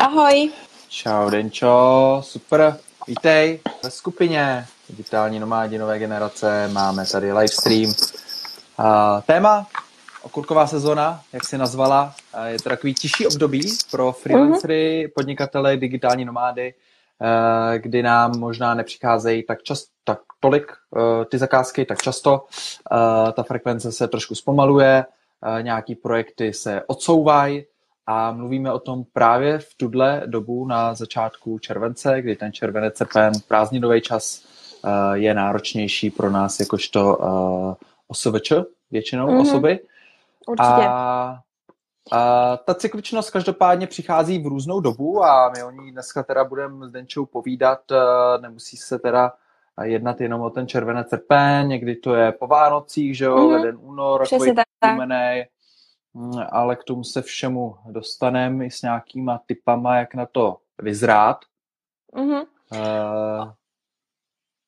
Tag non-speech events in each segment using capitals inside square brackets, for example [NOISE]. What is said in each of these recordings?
Ahoj. Čau Denčo, super, vítej ve skupině Digitální nomádi nové generace, máme tady livestream. Uh, téma, okurková sezona, jak si nazvala, je to takový tižší období pro freelancery, uh-huh. podnikatele, digitální nomády, uh, kdy nám možná nepřicházejí tak čas, tak tolik uh, ty zakázky, tak často. Uh, ta frekvence se trošku zpomaluje, nějaký projekty se odsouvají, a mluvíme o tom právě v tuhle dobu na začátku července, kdy ten červenec, srpen, prázdninový čas uh, je náročnější pro nás jakožto uh, OSVČ, většinou mm-hmm. osoby. Určitě. A, a ta cykličnost každopádně přichází v různou dobu a my o ní dneska teda budeme s Denčou povídat. Uh, nemusí se teda jednat jenom o ten červenec, srpen, někdy to je po Vánocích, že jo, mm-hmm. leden, únor, Přesně tak. Umenej, Mm, ale k tomu se všemu dostaneme i s nějakýma typama, jak na to vyzrát. Mm-hmm. Uh,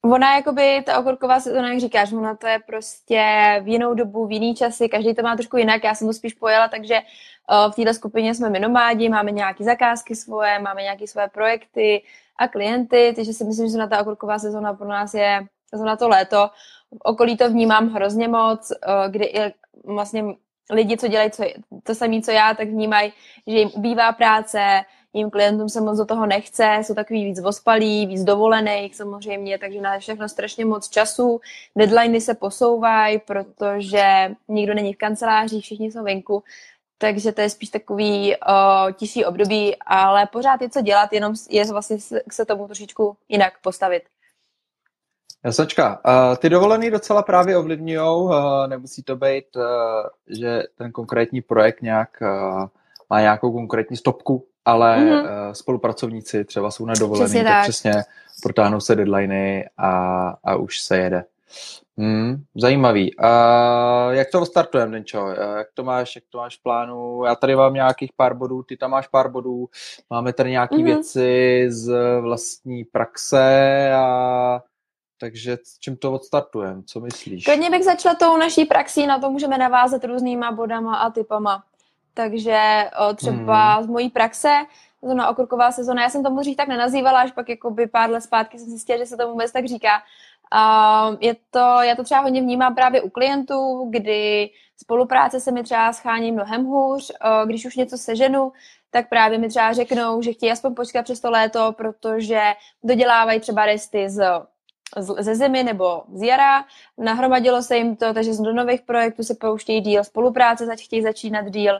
Ona jakoby, ta okurková sezóna, jak říkáš, ona to je prostě v jinou dobu, v jiný časy, každý to má trošku jinak, já jsem to spíš pojela, takže uh, v této skupině jsme minomádi, máme nějaké zakázky svoje, máme nějaké svoje projekty a klienty, takže si myslím, že na ta okurková sezóna pro nás je na to léto. V okolí to vnímám hrozně moc, uh, kdy i vlastně lidi, co dělají co, to samé, co já, tak vnímají, že jim ubývá práce, jim klientům se moc do toho nechce, jsou takový víc ospalí, víc dovolených samozřejmě, takže na všechno strašně moc času. Deadliny se posouvají, protože nikdo není v kanceláři, všichni jsou venku, takže to je spíš takový o, tižší období, ale pořád je co dělat, jenom je vlastně se tomu trošičku jinak postavit. Jasnočka, uh, ty dovolený docela právě ovlivňují, uh, nemusí to být, uh, že ten konkrétní projekt nějak uh, má nějakou konkrétní stopku, ale mm-hmm. uh, spolupracovníci třeba jsou na dovolený, přesně tak, tak přesně protáhnou se deadliny a, a už se jede. Hmm, zajímavý. Uh, jak to startujeme, Denčo? Uh, jak to máš, jak to máš v plánu? Já tady mám nějakých pár bodů, ty tam máš pár bodů. Máme tady nějaké mm-hmm. věci z vlastní praxe a takže s čím to odstartujeme? Co myslíš? Klidně bych začala tou naší praxí, na to můžeme navázat různýma bodama a typama. Takže o, třeba hmm. z mojí praxe, zóna okurková sezona, já jsem tomu dřív tak nenazývala, až pak jakoby pár let zpátky jsem zjistila, že se tomu vůbec tak říká. A je to, já to třeba hodně vnímám právě u klientů, kdy spolupráce se mi třeba schání mnohem hůř, když už něco seženu, tak právě mi třeba řeknou, že chtějí aspoň počkat přes to léto, protože dodělávají třeba resty z ze zimy nebo z jara. Nahromadilo se jim to, takže do nových projektů se pouštějí díl, spolupráce zač chtějí začínat díl,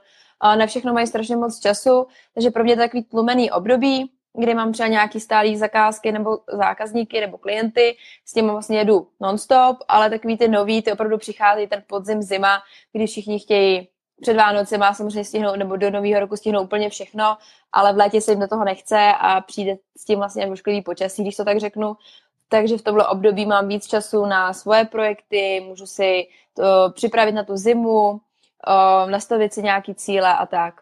na všechno mají strašně moc času, takže pro mě to je takový tlumený období, kdy mám třeba nějaký stálý zakázky nebo zákazníky nebo klienty, s tím vlastně jedu nonstop, ale takový ty nový, ty opravdu přichází ten podzim, zima, kdy všichni chtějí před Vánoci má samozřejmě stihnout, nebo do nového roku stihnout úplně všechno, ale v létě se jim do toho nechce a přijde s tím vlastně ošklivý počasí, když to tak řeknu, takže v tomhle období mám víc času na svoje projekty, můžu si to připravit na tu zimu, nastavit si nějaký cíle a tak.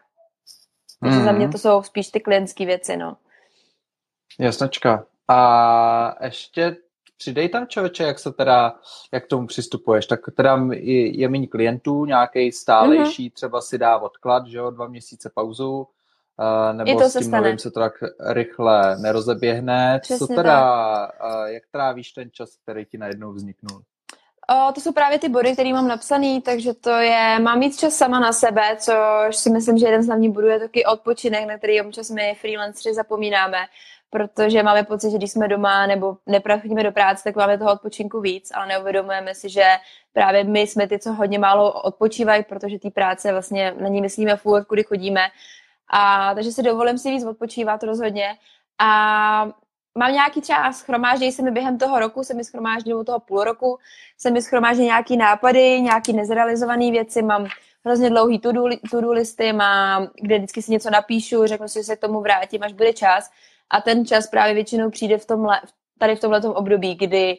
Takže mm. za mě mhm. to jsou spíš ty klientské věci, no. Jasnačka. A ještě přidej tam člověče, jak se teda, jak k tomu přistupuješ, tak teda je, je méně klientů, nějaký stálejší, mm-hmm. třeba si dá odklad, že jo, dva měsíce pauzu, Uh, nebo to s tím novým se to tak rychle nerozeběhne. Přesně Co teda, uh, jak trávíš ten čas, který ti najednou vzniknul? O, to jsou právě ty body, které mám napsaný, takže to je, mám víc čas sama na sebe, což si myslím, že jeden z hlavních bodů je taky odpočinek, na který občas my freelanceri zapomínáme, protože máme pocit, že když jsme doma nebo neprachodíme do práce, tak máme toho odpočinku víc, ale neuvědomujeme si, že právě my jsme ty, co hodně málo odpočívají, protože té práce vlastně na ní myslíme furt, kudy chodíme a, takže si dovolím si víc odpočívat rozhodně. A mám nějaký třeba schromáždějí se mi během toho roku, se mi schromáždí nebo toho půl roku, se mi schromáždí nějaký nápady, nějaký nezrealizované věci, mám hrozně dlouhý to-do, to-do listy, mám, kde vždycky si něco napíšu, řeknu si, že se k tomu vrátím, až bude čas. A ten čas právě většinou přijde v tomhle, tady v tomhle období, kdy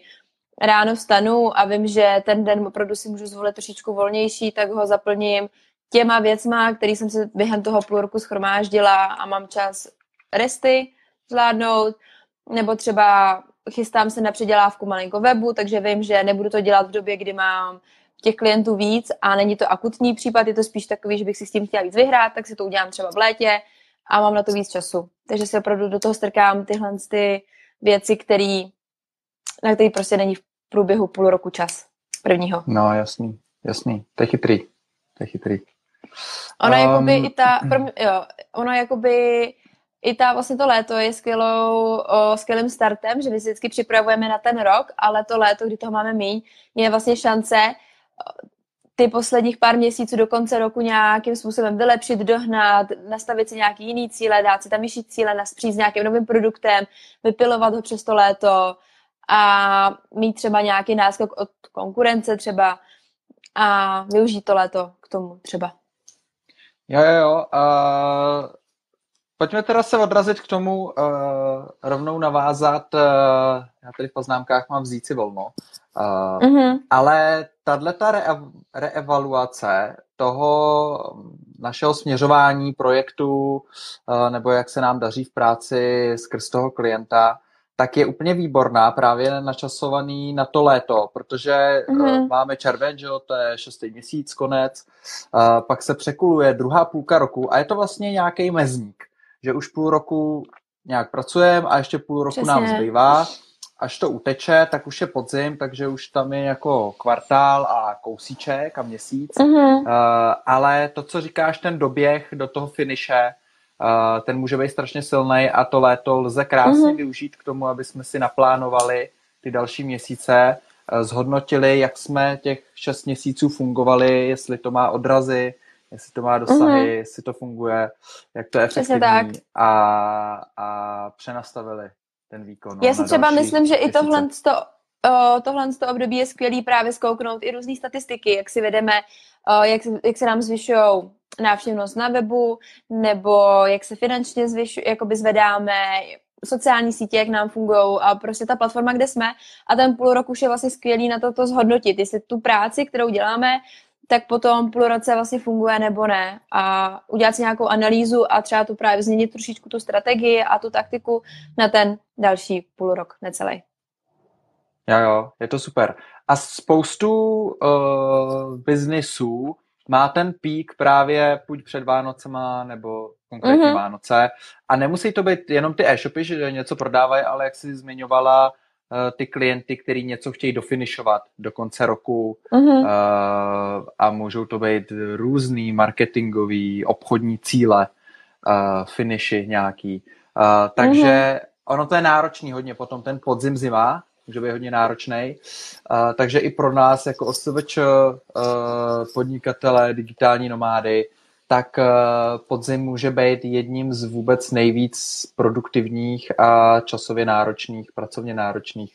ráno vstanu a vím, že ten den opravdu si můžu zvolit trošičku volnější, tak ho zaplním těma věcma, který jsem se během toho půl roku schromáždila a mám čas resty zvládnout, nebo třeba chystám se na předělávku malinko webu, takže vím, že nebudu to dělat v době, kdy mám těch klientů víc a není to akutní případ, je to spíš takový, že bych si s tím chtěla víc vyhrát, tak si to udělám třeba v létě a mám na to víc času. takže se opravdu do toho strkám tyhle ty věci, který, na který prostě není v průběhu půl roku čas prvního. No, jasný, jasný, to je chytrý, to je chytrý. Ona um, jakoby i ta, pro mě, jo, ona jakoby i ta vlastně to léto je skvělou, o, skvělým startem, že my si vždycky připravujeme na ten rok, ale to léto, kdy toho máme míň, je vlastně šance ty posledních pár měsíců do konce roku nějakým způsobem vylepšit, dohnat, nastavit si nějaký jiný cíle, dát si tam vyšší cíle, přijít s nějakým novým produktem, vypilovat ho přes to léto a mít třeba nějaký náskok od konkurence třeba a využít to léto k tomu třeba. Jo, jo, jo. Uh, pojďme teda se odrazit k tomu, uh, rovnou navázat. Uh, já tady v poznámkách mám vzít si volno. Uh, mm-hmm. Ale tahle ta re- reevaluace toho našeho směřování projektu, uh, nebo jak se nám daří v práci skrz toho klienta, tak je úplně výborná, právě načasovaný na to léto, protože mm-hmm. máme červen, že jo, to je šestý měsíc, konec, uh, pak se překuluje druhá půlka roku a je to vlastně nějaký mezník, že už půl roku nějak pracujeme a ještě půl roku Přesně. nám zbývá. Až to uteče, tak už je podzim, takže už tam je jako kvartál a kousíček a měsíc. Mm-hmm. Uh, ale to, co říkáš, ten doběh do toho finiše, ten může být strašně silný a to léto lze krásně mm-hmm. využít k tomu, aby jsme si naplánovali ty další měsíce, uh, zhodnotili, jak jsme těch šest měsíců fungovali, jestli to má odrazy, jestli to má dosahy, mm-hmm. jestli to funguje, jak to je efektivní a, a přenastavili ten výkon. Já si třeba myslím, že i tohle to, uh, tohle to období je skvělý právě zkouknout i různé statistiky, jak si vedeme, uh, jak, jak se nám zvyšují návštěvnost na webu, nebo jak se finančně zvyš, jakoby zvedáme, sociální sítě, jak nám fungují a prostě ta platforma, kde jsme. A ten půl rok už je vlastně skvělý na to, to zhodnotit, jestli tu práci, kterou děláme, tak potom půl roce vlastně funguje nebo ne. A udělat si nějakou analýzu a třeba tu právě změnit trošičku tu strategii a tu taktiku na ten další půl rok, necelý. Jo, jo, je to super. A spoustu uh, biznisů má ten pík právě buď před Vánocema nebo konkrétně mm-hmm. Vánoce. A nemusí to být jenom ty e-shopy, že něco prodávají, ale jak jsi zmiňovala, uh, ty klienty, kteří něco chtějí dofinišovat do konce roku mm-hmm. a můžou to být různý marketingový, obchodní cíle, uh, finishy nějaký. Takže mm-hmm. ono to je náročný hodně potom ten podzim zima, může být hodně náročný. Uh, takže i pro nás jako OSVČ, uh, podnikatele, digitální nomády, tak uh, podzim může být jedním z vůbec nejvíc produktivních a časově náročných, pracovně náročných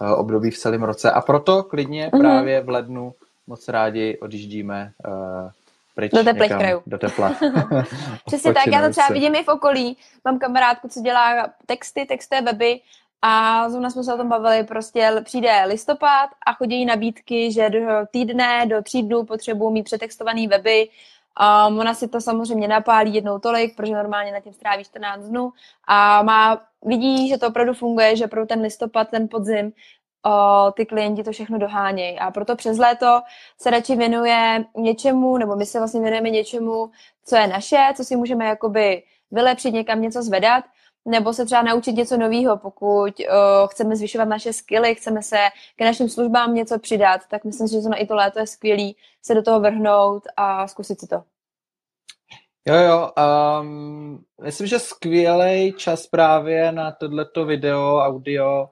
uh, období v celém roce. A proto klidně mm-hmm. právě v lednu moc rádi odjíždíme uh, pryč do teplých krajů. Do tepla. [LAUGHS] [LAUGHS] Přesně tak, já to třeba vidím i v okolí. Mám kamarádku, co dělá texty, textové weby a zrovna jsme se o tom bavili, prostě přijde listopad a chodí nabídky, že do týdne, do tří dnů potřebují mít přetextované weby. Um, ona si to samozřejmě napálí jednou tolik, protože normálně na tím stráví 14 dnů a má, vidí, že to opravdu funguje, že pro ten listopad, ten podzim, o, ty klienti to všechno dohánějí. A proto přes léto se radši věnuje něčemu, nebo my se vlastně věnujeme něčemu, co je naše, co si můžeme jakoby vylepšit, někam něco zvedat, nebo se třeba naučit něco nového, pokud uh, chceme zvyšovat naše skilly, chceme se k našim službám něco přidat, tak myslím si, že to na i to léto je skvělý se do toho vrhnout a zkusit si to. Jo, jo, um, myslím, že skvělý čas právě na tohleto video, audio,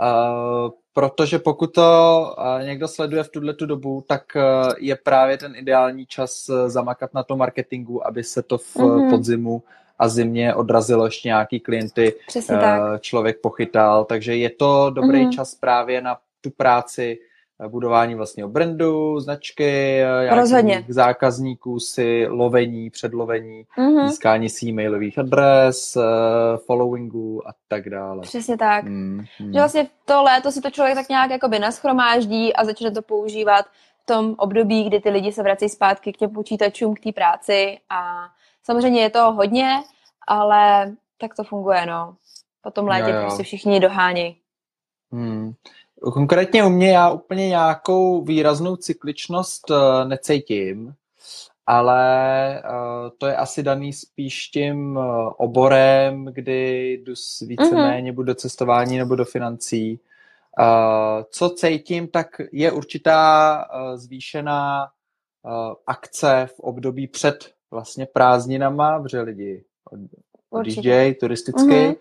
uh, protože pokud to uh, někdo sleduje v tuhle tu dobu, tak uh, je právě ten ideální čas zamakat na to marketingu, aby se to v mm-hmm. podzimu a zimě odrazilo ještě nějaký klienty, Přesně tak. člověk pochytal, takže je to dobrý mm-hmm. čas právě na tu práci, budování vlastního brandu, značky, Rozhodně. zákazníků si, lovení, předlovení, mm-hmm. získání si e-mailových adres, followingu a tak dále. Přesně tak. Mm, mm. Že vlastně to léto si to člověk tak nějak jakoby naschromáždí a začne to používat v tom období, kdy ty lidi se vrací zpátky k těm počítačům, k té práci a Samozřejmě je to hodně, ale tak to funguje, no. Po tom létě jo, jo. prostě všichni dohánějí. Hmm. Konkrétně u mě já úplně nějakou výraznou cykličnost uh, necítím, ale uh, to je asi daný spíš tím uh, oborem, kdy jdu víceméně mm-hmm. buď do cestování nebo do financí. Uh, co cítím, tak je určitá uh, zvýšená uh, akce v období před vlastně prázdninama, protože lidi odjíždějí turisticky mm-hmm.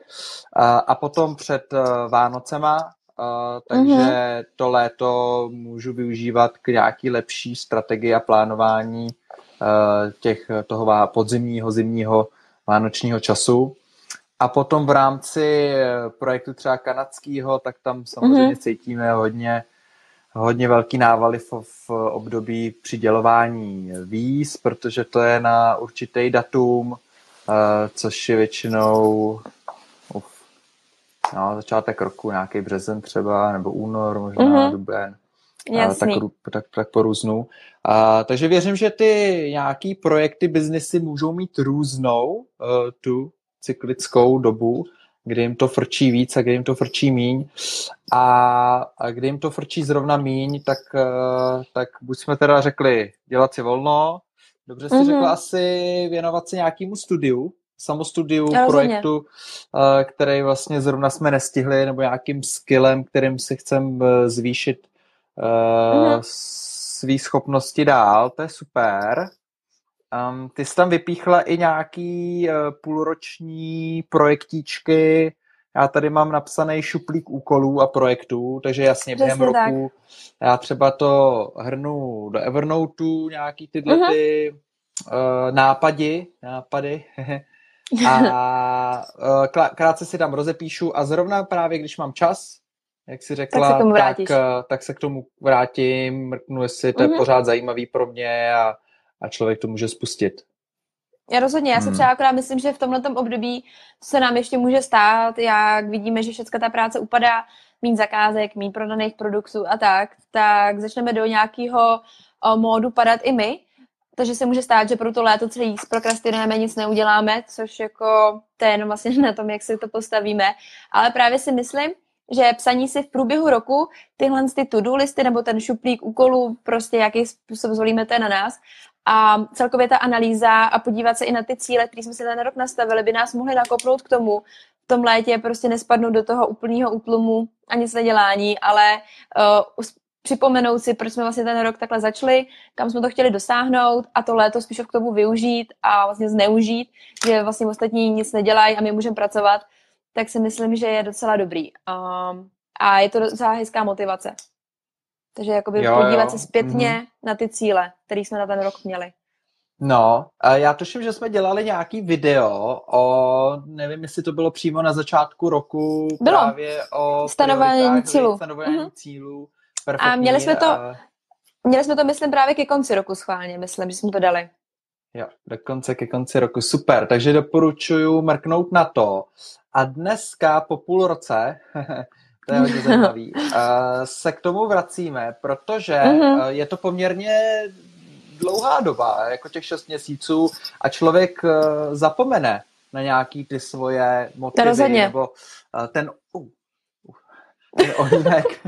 a, a potom před uh, Vánocema, uh, takže mm-hmm. to léto můžu využívat k nějaký lepší strategii a plánování uh, těch toho podzimního, zimního, vánočního času. A potom v rámci projektu třeba kanadského, tak tam samozřejmě mm-hmm. cítíme hodně hodně velký návaly v, v období přidělování víz, protože to je na určitý datum, uh, což je většinou uf, no, začátek roku, nějaký březen třeba, nebo únor, možná mm-hmm. duben. Uh, tak, tak, tak po různu. Uh, takže věřím, že ty nějaký projekty, biznesy můžou mít různou uh, tu cyklickou dobu, kdy jim to frčí víc a kdy jim to frčí míň. A, a kdy jim to frčí zrovna míň, tak, eh, tak buď jsme teda řekli dělat si volno, dobře jsi mm-hmm. řekla asi věnovat se nějakému studiu, samostudiu, Já projektu, eh, který vlastně zrovna jsme nestihli, nebo nějakým skillem, kterým si chcem eh, zvýšit mm-hmm. svý schopnosti dál, to je super. Um, ty jsi tam vypíchla i nějaký uh, půlroční projektíčky. Já tady mám napsaný šuplík úkolů a projektů, takže jasně během roku tak. já třeba to hrnu do Evernoteu, nějaký tyhle uh-huh. ty uh, nápady, nápady. [LAUGHS] a uh, krátce si tam rozepíšu a zrovna právě, když mám čas, jak jsi řekla, tak se, tak, tak se k tomu vrátím, mrknu, jestli to uh-huh. je pořád zajímavý pro mě a a člověk to může spustit. Já rozhodně, já si hmm. třeba akorát myslím, že v tomhle období se nám ještě může stát, jak vidíme, že všechna ta práce upadá, mít zakázek, mít prodaných produktů a tak, tak začneme do nějakého módu padat i my, takže se může stát, že pro to léto celý zprokrastinujeme, nic neuděláme, což jako to je jenom vlastně [LAUGHS] na tom, jak si to postavíme. Ale právě si myslím, že psaní si v průběhu roku tyhle ty to-do listy nebo ten šuplík úkolů, prostě jaký způsob zvolíme, to je na nás, a celkově ta analýza a podívat se i na ty cíle, které jsme si ten rok nastavili, by nás mohly nakopnout k tomu, v tom létě prostě nespadnout do toho úplného útlumu a nic nedělání, ale uh, připomenout si, proč jsme vlastně ten rok takhle začali, kam jsme to chtěli dosáhnout a to léto spíš k tomu využít a vlastně zneužít, že vlastně ostatní nic nedělají a my můžeme pracovat, tak si myslím, že je docela dobrý. Um, a je to docela hezká motivace. Takže jakoby jo, podívat jo. se zpětně mm-hmm. na ty cíle, které jsme na ten rok měli. No, já tuším, že jsme dělali nějaký video o, nevím, jestli to bylo přímo na začátku roku, bylo. právě o stanování cílů. Mm-hmm. cílů. Perfektní. A měli jsme to, a... měli jsme to, myslím, právě ke konci roku schválně, myslím, že jsme to dali. Jo, dokonce ke konci roku. Super, takže doporučuji mrknout na to. A dneska po půl roce [LAUGHS] to je hodně zajímavý. [LAUGHS] Uh, se k tomu vracíme, protože uh-huh. je to poměrně dlouhá doba, jako těch šest měsíců a člověk uh, zapomene na nějaký ty svoje motivy, nebo uh, ten, uh, ten ohýnek, [LAUGHS]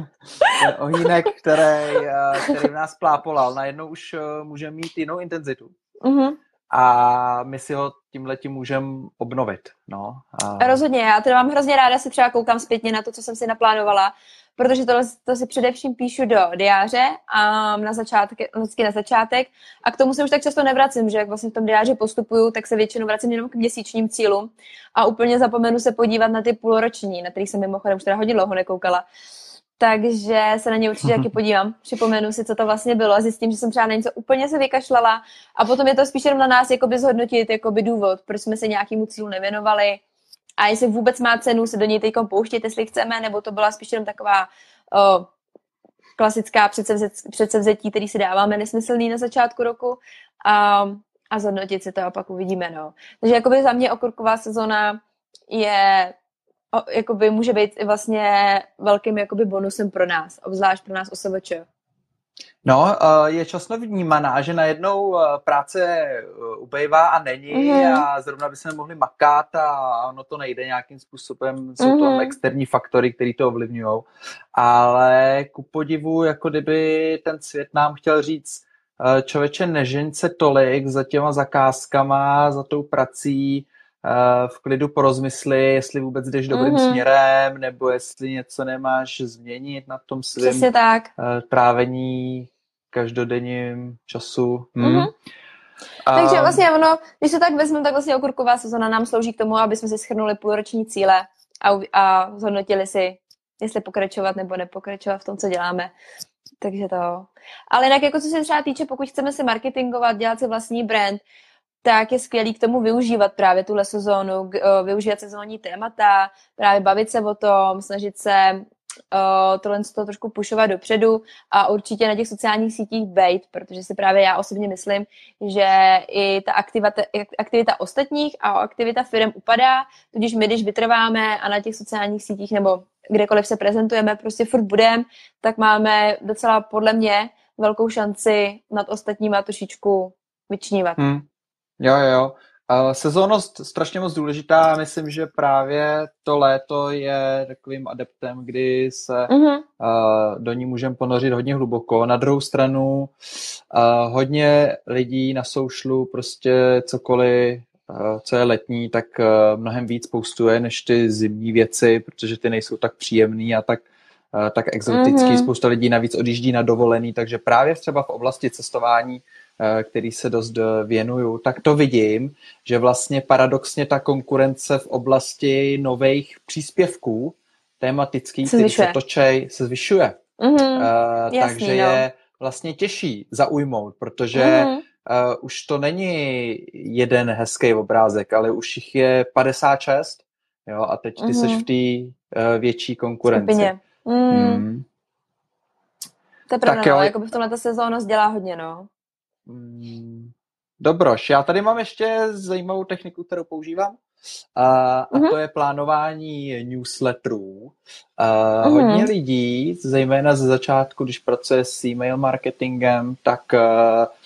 ten ohýnek, který, uh, který v nás plápolal, najednou už uh, může mít jinou intenzitu. Uh-huh a my si ho tímhle můžeme obnovit. No. A... Rozhodně, já teda mám hrozně ráda, si třeba koukám zpětně na to, co jsem si naplánovala, protože to, to si především píšu do diáře a na začátek, vždycky na začátek a k tomu se už tak často nevracím, že jak vlastně v tom diáři postupuju, tak se většinou vracím jenom k měsíčním cílům a úplně zapomenu se podívat na ty půlroční, na který jsem mimochodem už teda hodně dlouho nekoukala. Uh, takže se na ně určitě taky [LAUGHS] podívám, připomenu si, co to vlastně bylo a zjistím, že jsem třeba na něco úplně se vykašlala a potom je to spíš jenom na nás jakoby zhodnotit jakoby důvod, proč jsme se nějakému cílu nevěnovali a jestli vůbec má cenu se do něj teď pouštět, jestli chceme, nebo to byla spíš jenom taková o, klasická předsevzetí, který si dáváme nesmyslný na začátku roku a, a zhodnotit si to a pak uvidíme. No. Takže jakoby za mě okurková sezona je jakoby může být vlastně velkým jakoby bonusem pro nás, obzvlášť pro nás OSVČ. No, je často vnímaná, že najednou práce e, ubejvá a není mm-hmm. a zrovna by se mohli makat a ono to nejde nějakým způsobem, jsou mm-hmm. to externí faktory, které to ovlivňují. Ale ku podivu, jako kdyby ten svět nám chtěl říct, člověče nežeň se tolik za těma zakázkama, za tou prací, v klidu porozmysli, jestli vůbec jdeš dobrým mm-hmm. směrem, nebo jestli něco nemáš změnit na tom svém tak. Uh, trávení každodenním času. Hmm. Mm-hmm. A... Takže vlastně ono, když se tak vezmu, tak vlastně okurková sezona nám slouží k tomu, aby jsme si schrnuli půlroční cíle a, a zhodnotili si, jestli pokračovat nebo nepokračovat v tom, co děláme. Takže to. Ale jinak, jako co se třeba týče, pokud chceme si marketingovat, dělat si vlastní brand, tak je skvělý k tomu využívat právě tuhle sezónu, využívat sezónní témata, právě bavit se o tom, snažit se uh, tohle to trošku pušovat dopředu a určitě na těch sociálních sítích bejt, protože si právě já osobně myslím, že i ta aktivita, aktivita ostatních a aktivita firm upadá, tudíž my, když vytrváme a na těch sociálních sítích nebo kdekoliv se prezentujeme, prostě furt budem, tak máme docela podle mě velkou šanci nad ostatníma trošičku vyčnívat. Hmm. Jo, jo. Uh, sezónnost strašně moc důležitá. Myslím, že právě to léto je takovým adeptem, kdy se uh, do ní můžeme ponořit hodně hluboko. Na druhou stranu uh, hodně lidí na soušlu prostě cokoliv, uh, co je letní, tak uh, mnohem víc postuje než ty zimní věci, protože ty nejsou tak příjemný a tak tak exotický. Uh-huh. Spousta lidí navíc odjíždí na dovolený, takže právě třeba v oblasti cestování Eh, který se dost eh, věnuju, tak to vidím, že vlastně paradoxně ta konkurence v oblasti nových příspěvků tematických, který se točej, se zvyšuje. Mm-hmm. Uh, Jasný, takže no. je vlastně těžší zaujmout, protože mm-hmm. uh, už to není jeden hezký obrázek, ale už jich je 56, jo, a teď ty mm-hmm. seš v té uh, větší konkurenci. Skupině. Mm. Mm. To je pravda, tak, no, jako by v tomhle ta sezónnost dělá hodně, no. Mm, dobroš, já tady mám ještě zajímavou techniku, kterou používám. A, a uh-huh. to je plánování newsletterů. Uh, uh-huh. Hodně lidí, zejména ze začátku, když pracuje s e-mail marketingem, tak uh,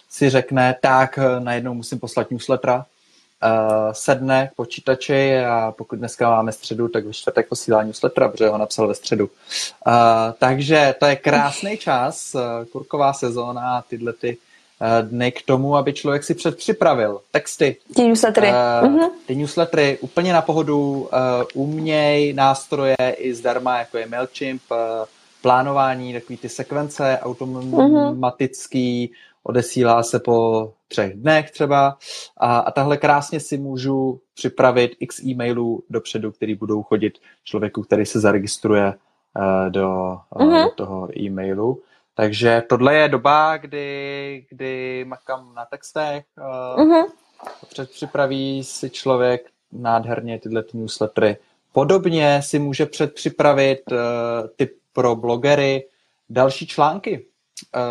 si řekne, tak najednou musím poslat newslettera, uh, sedne k počítači a pokud dneska máme středu, tak ve čtvrtek posílá newslettera, protože ho napsal ve středu. Uh, takže to je krásný čas, uh, kurková sezóna, tyhle ty dny k tomu, aby člověk si předpřipravil texty. Ty newslettery. Uh, uh-huh. Ty newslettery úplně na pohodu, uh, uměj nástroje i zdarma, jako je MailChimp, uh, plánování, takový ty sekvence automatický, uh-huh. odesílá se po třech dnech třeba a, a tahle krásně si můžu připravit x e-mailů dopředu, který budou chodit člověku, který se zaregistruje uh, do, uh, do toho e-mailu. Takže tohle je doba, kdy, kdy makám na textech, uh-huh. předpřipraví si člověk nádherně tyhle ty newslettery. Podobně si může předpřipravit uh, typ pro blogery další články uh,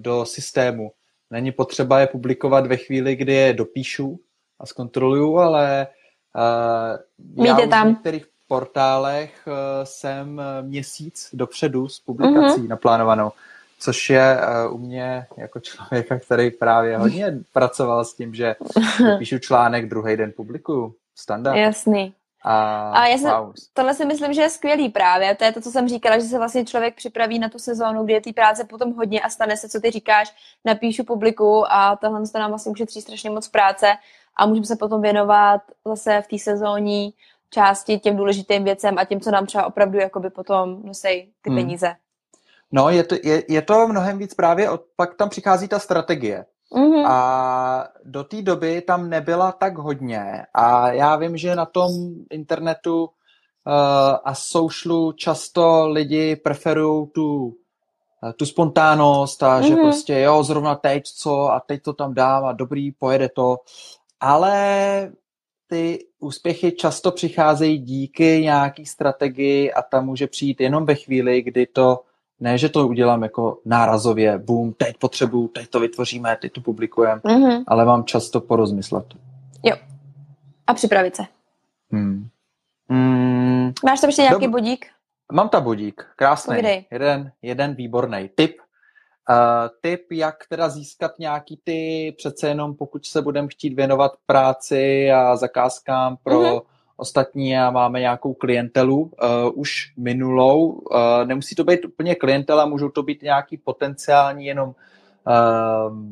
do systému. Není potřeba je publikovat ve chvíli, kdy je dopíšu a zkontroluju, ale uh, já tam. v některých portálech uh, jsem měsíc dopředu s publikací uh-huh. naplánovanou což je uh, u mě jako člověka, který právě hodně pracoval s tím, že píšu článek, druhý den publikuju. Standard. Jasný. A, a já jsem, wow. tohle si myslím, že je skvělý právě. To je to, co jsem říkala, že se vlastně člověk připraví na tu sezónu, kdy je té práce potom hodně a stane se, co ty říkáš, napíšu publiku a tohle to nám vlastně ušetří strašně moc práce a můžeme se potom věnovat zase v té sezónní části těm důležitým věcem a těm, co nám třeba opravdu jakoby potom nosej ty hmm. No, je to, je, je to mnohem víc právě, od, pak tam přichází ta strategie. Mm-hmm. A do té doby tam nebyla tak hodně. A já vím, že na tom internetu uh, a socialu často lidi preferují tu, uh, tu spontánnost a mm-hmm. že prostě jo, zrovna teď co a teď to tam dám a dobrý, pojede to. Ale ty úspěchy často přicházejí díky nějaký strategii a ta může přijít jenom ve chvíli, kdy to ne, že to udělám jako nárazově, boom, teď potřebuju, teď to vytvoříme, teď to publikujeme, mm-hmm. ale mám často porozmyslet. Jo. A připravit se. Hmm. Mm. Máš tam ještě nějaký Dob- bodík? Mám tam bodík, krásný. Povídej. Jeden, jeden výborný tip. Uh, tip, jak teda získat nějaký ty, přece jenom pokud se budeme chtít věnovat práci a zakázkám pro mm-hmm ostatní a máme nějakou klientelu uh, už minulou. Uh, nemusí to být úplně klientela, můžou to být nějaký potenciální jenom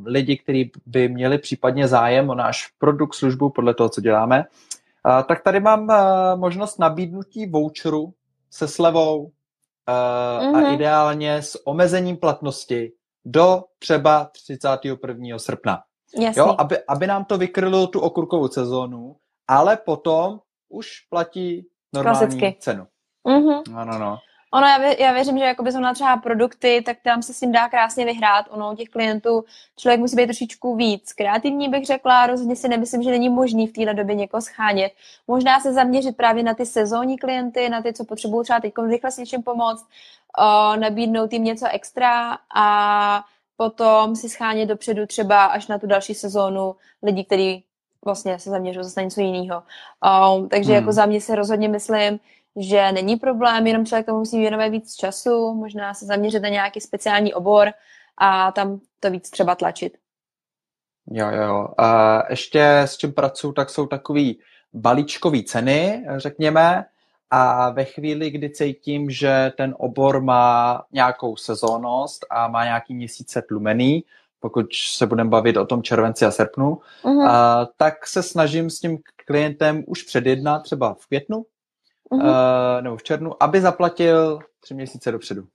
lidi, kteří by měli případně zájem o náš produkt, službu podle toho, co děláme, uh, tak tady mám uh, možnost nabídnutí voucheru se slevou uh, mm-hmm. a mhm. ideálně s omezením platnosti do třeba 31. srpna. Jasný. Jo, aby, aby nám to vykrylo tu okurkovou sezónu, ale potom už platí normální Klasicky. cenu. Mm-hmm. Ano, no. Ono, já, vě, já věřím, že jakoby jsou na třeba produkty, tak tam se s tím dá krásně vyhrát. Ono, těch klientů člověk musí být trošičku víc kreativní, bych řekla. Rozhodně si nemyslím, že není možný v téhle době někoho schánět. Možná se zaměřit právě na ty sezónní klienty, na ty, co potřebují třeba teď rychle s něčím pomoct, o, nabídnout jim něco extra a potom si schánět dopředu třeba až na tu další sezónu lidi, kteří vlastně se zaměřují zase na něco jiného. Um, takže jako hmm. jako za mě si rozhodně myslím, že není problém, jenom člověk tomu musí věnovat víc času, možná se zaměřit na nějaký speciální obor a tam to víc třeba tlačit. Jo, jo. A ještě s čím pracuji, tak jsou takový balíčkový ceny, řekněme, a ve chvíli, kdy cítím, že ten obor má nějakou sezónnost a má nějaký měsíce tlumený, pokud se budeme bavit o tom červenci a srpnu, uh-huh. a, tak se snažím s tím klientem už předjednat třeba v květnu uh-huh. uh, nebo v červnu, aby zaplatil tři měsíce dopředu.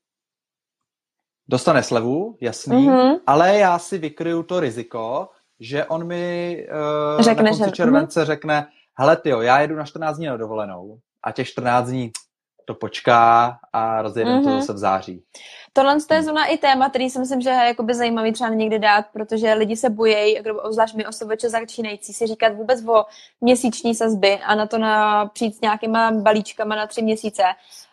Dostane slevu, jasný, uh-huh. ale já si vykryju to riziko, že on mi uh, řekne, na konci že... července uh-huh. řekne, hele tyjo, já jedu na 14 dní na dovolenou a těch 14 dní to počká a rozjedeme mm-hmm. to zase v září. Tohle je zóna i téma, který si myslím, že je jakoby zajímavý třeba někdy dát, protože lidi se bojejí, obzvlášť my osobeče začínající, si říkat vůbec o měsíční sazby a na to na, přijít s nějakýma balíčkama na tři měsíce.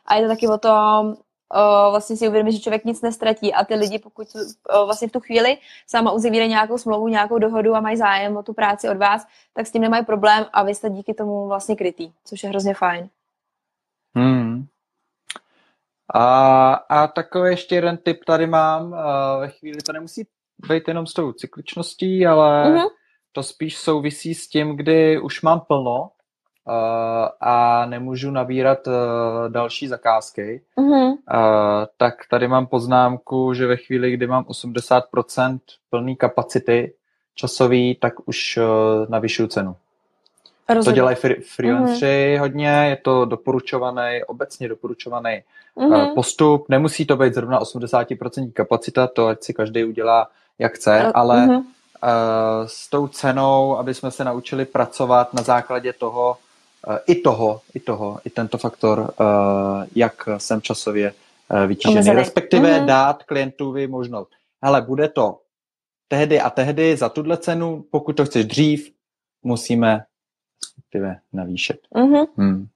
A je to taky o tom, o, vlastně si uvědomit, že člověk nic nestratí a ty lidi, pokud o, vlastně v tu chvíli sama uzavírají nějakou smlouvu, nějakou dohodu a mají zájem o tu práci od vás, tak s tím nemají problém a vy jste díky tomu vlastně krytý, což je hrozně fajn. Hmm. A, a takový ještě jeden tip tady mám. Ve chvíli to nemusí být jenom s tou cykličností, ale uh-huh. to spíš souvisí s tím, kdy už mám plno a nemůžu nabírat další zakázky. Uh-huh. Tak tady mám poznámku, že ve chvíli, kdy mám 80% plný kapacity časový, tak už navyšuju cenu. Rozhodně. To dělají freelanceri mm-hmm. hodně, je to doporučovaný, obecně doporučovaný mm-hmm. postup. Nemusí to být zrovna 80% kapacita, to ať si každý udělá, jak chce, mm-hmm. ale uh, s tou cenou, aby jsme se naučili pracovat na základě toho, uh, i toho, i toho, i tento faktor, uh, jak jsem časově uh, vytížený. Respektive mm-hmm. dát klientovi možnost. Hele, bude to tehdy a tehdy za tuhle cenu, pokud to chceš dřív, musíme respektive navýšit. Mm-hmm. Hmm.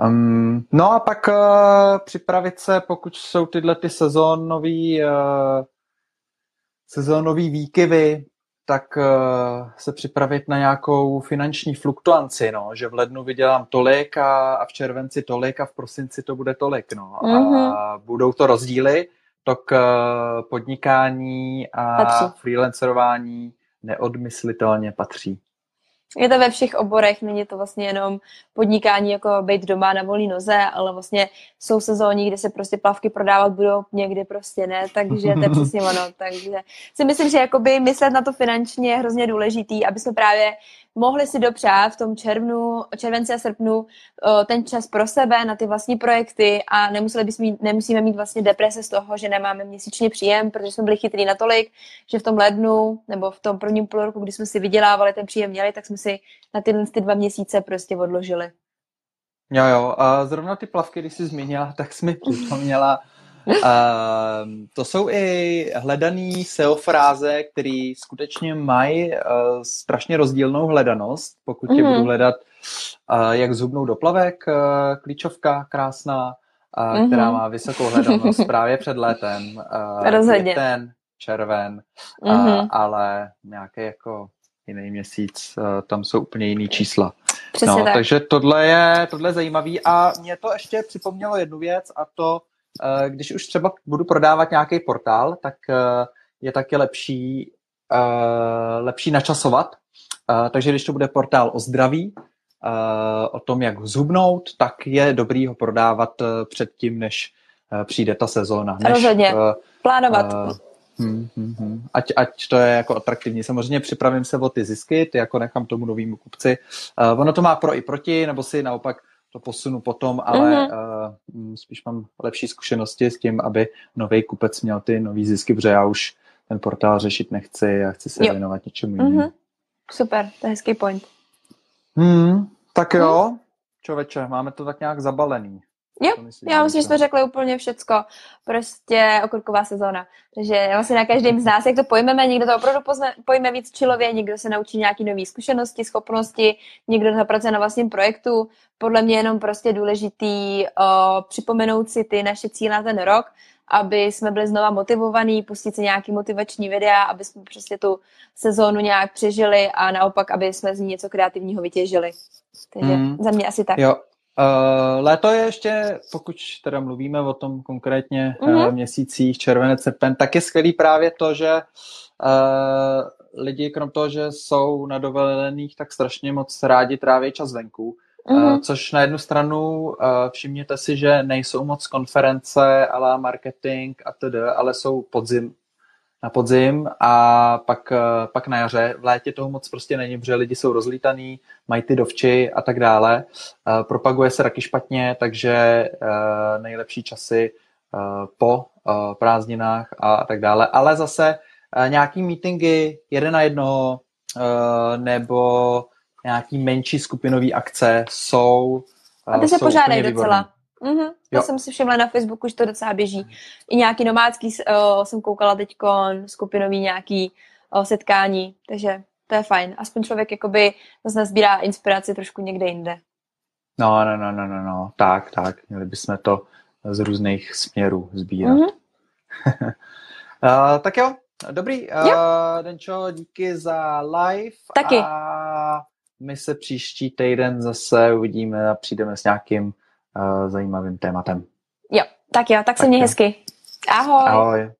Um, no a pak uh, připravit se, pokud jsou tyhle ty sezónový, uh, sezónový výkyvy, tak uh, se připravit na nějakou finanční fluktuanci, no, že v lednu vydělám tolik a, a v červenci tolik a v prosinci to bude tolik. No, mm-hmm. A budou to rozdíly, to k uh, podnikání a patří. freelancerování neodmyslitelně patří. Je to ve všech oborech, není to vlastně jenom podnikání jako být doma na volné noze, ale vlastně jsou sezóny, kde se prostě plavky prodávat budou, někdy prostě ne, takže to je přesně ono. [LAUGHS] Takže si myslím, že jakoby myslet na to finančně je hrozně důležitý, aby jsme právě mohli si dopřát v tom červnu, červenci a srpnu ten čas pro sebe na ty vlastní projekty a nemuseli bychom mít, nemusíme mít vlastně deprese z toho, že nemáme měsíčně příjem, protože jsme byli chytrý natolik, že v tom lednu nebo v tom prvním půlroku, kdy jsme si vydělávali ten příjem měli, tak jsme si na tyhle ty dva měsíce prostě odložili. Jo, jo. A zrovna ty plavky, když jsi zmínila, tak jsi mi připomněla Uh, to jsou i hledaný SEO fráze, které skutečně mají uh, strašně rozdílnou hledanost. Pokud mm-hmm. budu hledat, uh, jak zhubnout do plavek, uh, klíčovka krásná, uh, mm-hmm. která má vysokou hledanost právě před létem. Uh, květen, červen, mm-hmm. uh, ale nějaký jako jiný měsíc, uh, tam jsou úplně jiný čísla. Přesně no, tak. Takže tohle je, tohle je zajímavý a mě to ještě připomnělo jednu věc a to Eh, když už třeba budu prodávat nějaký portál, tak eh, je taky lepší, eh, lepší načasovat. Takže když to bude portál o zdraví, o tom, jak zhubnout, tak je dobrý ho prodávat předtím, než přijde ta sezóna. Než, Rozhodně. Plánovat. Hmm, hmm, hmm. Ať, ať to je jako atraktivní. Samozřejmě připravím se o ty zisky, ty jako nechám tomu novému kupci. Uh, ono to má pro i proti, nebo si naopak to posunu potom, ale mm-hmm. uh, spíš mám lepší zkušenosti s tím, aby nový kupec měl ty nový zisky, protože já už ten portál řešit nechci a chci se jo. věnovat něčemu jinému. Mm-hmm. Super, to je hezký point. Hmm, tak jo, hmm. čověče, máme to tak nějak zabalený. Jo, já myslím, že jsme řekli úplně všecko. Prostě okurková sezóna. Takže vlastně na každém z nás, jak to pojmeme, někdo to opravdu pozna, pojme víc čilově, někdo se naučí nějaké nové zkušenosti, schopnosti, někdo zapracuje na vlastním projektu. Podle mě jenom prostě důležitý o, připomenout si ty naše cíle na ten rok, aby jsme byli znova motivovaní, pustit si nějaký motivační videa, aby jsme prostě tu sezónu nějak přežili a naopak, aby jsme z ní něco kreativního vytěžili. Takže mm. za mě asi tak. Jo, Uh, léto je ještě, pokud teda mluvíme o tom konkrétně mm-hmm. uh, měsících červenec, srpen, tak je skvělý právě to, že uh, lidi krom toho, že jsou na dovolených, tak strašně moc rádi tráví čas venku. Mm-hmm. Uh, což na jednu stranu uh, všimněte si, že nejsou moc konference, ale marketing a td., ale jsou podzim, na podzim a pak, eh, pak na jaře. V létě toho moc prostě není, protože lidi jsou rozlítaný, mají ty dovči a tak dále. Eh, propaguje se taky špatně, takže eh, nejlepší časy po prázdninách a tak dále. Ale zase nějaký meetingy jeden na jednoho nebo nějaký menší skupinové akce jsou A ty se požádají docela. Mm-hmm. Já jsem si všimla na Facebooku, že to docela běží. I nějaký nomádský uh, jsem koukala teď skupinový nějaký uh, setkání, takže to je fajn. Aspoň člověk jakoby zase sbírá inspiraci trošku někde jinde. No, no, no, no, no, no. tak, tak. Měli bychom to z různých směrů sbírat. Mm-hmm. uh, [LAUGHS] tak jo, dobrý. Uh, Denčo, díky za live. Taky. A my se příští týden zase uvidíme a přijdeme s nějakým uh, zajímavým tématem. Jo, tak jo, tak, tak se měj hezky. Ahoj. Ahoj.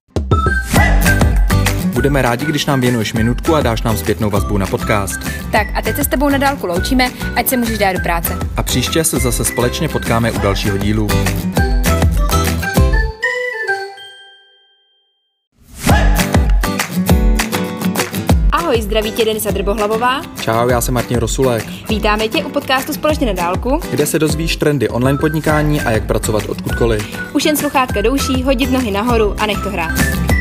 Budeme rádi, když nám věnuješ minutku a dáš nám zpětnou vazbu na podcast. Tak a teď se s tebou na dálku loučíme, ať se můžeš dát do práce. A příště se zase společně potkáme u dalšího dílu. Ahoj, zdraví tě Denisa Drbohlavová. Čau, já jsem Martin Rosulek. Vítáme tě u podcastu Společně na dálku, kde se dozvíš trendy online podnikání a jak pracovat odkudkoliv. Už jen sluchátka douší, hodit nohy nahoru a nech to hrát.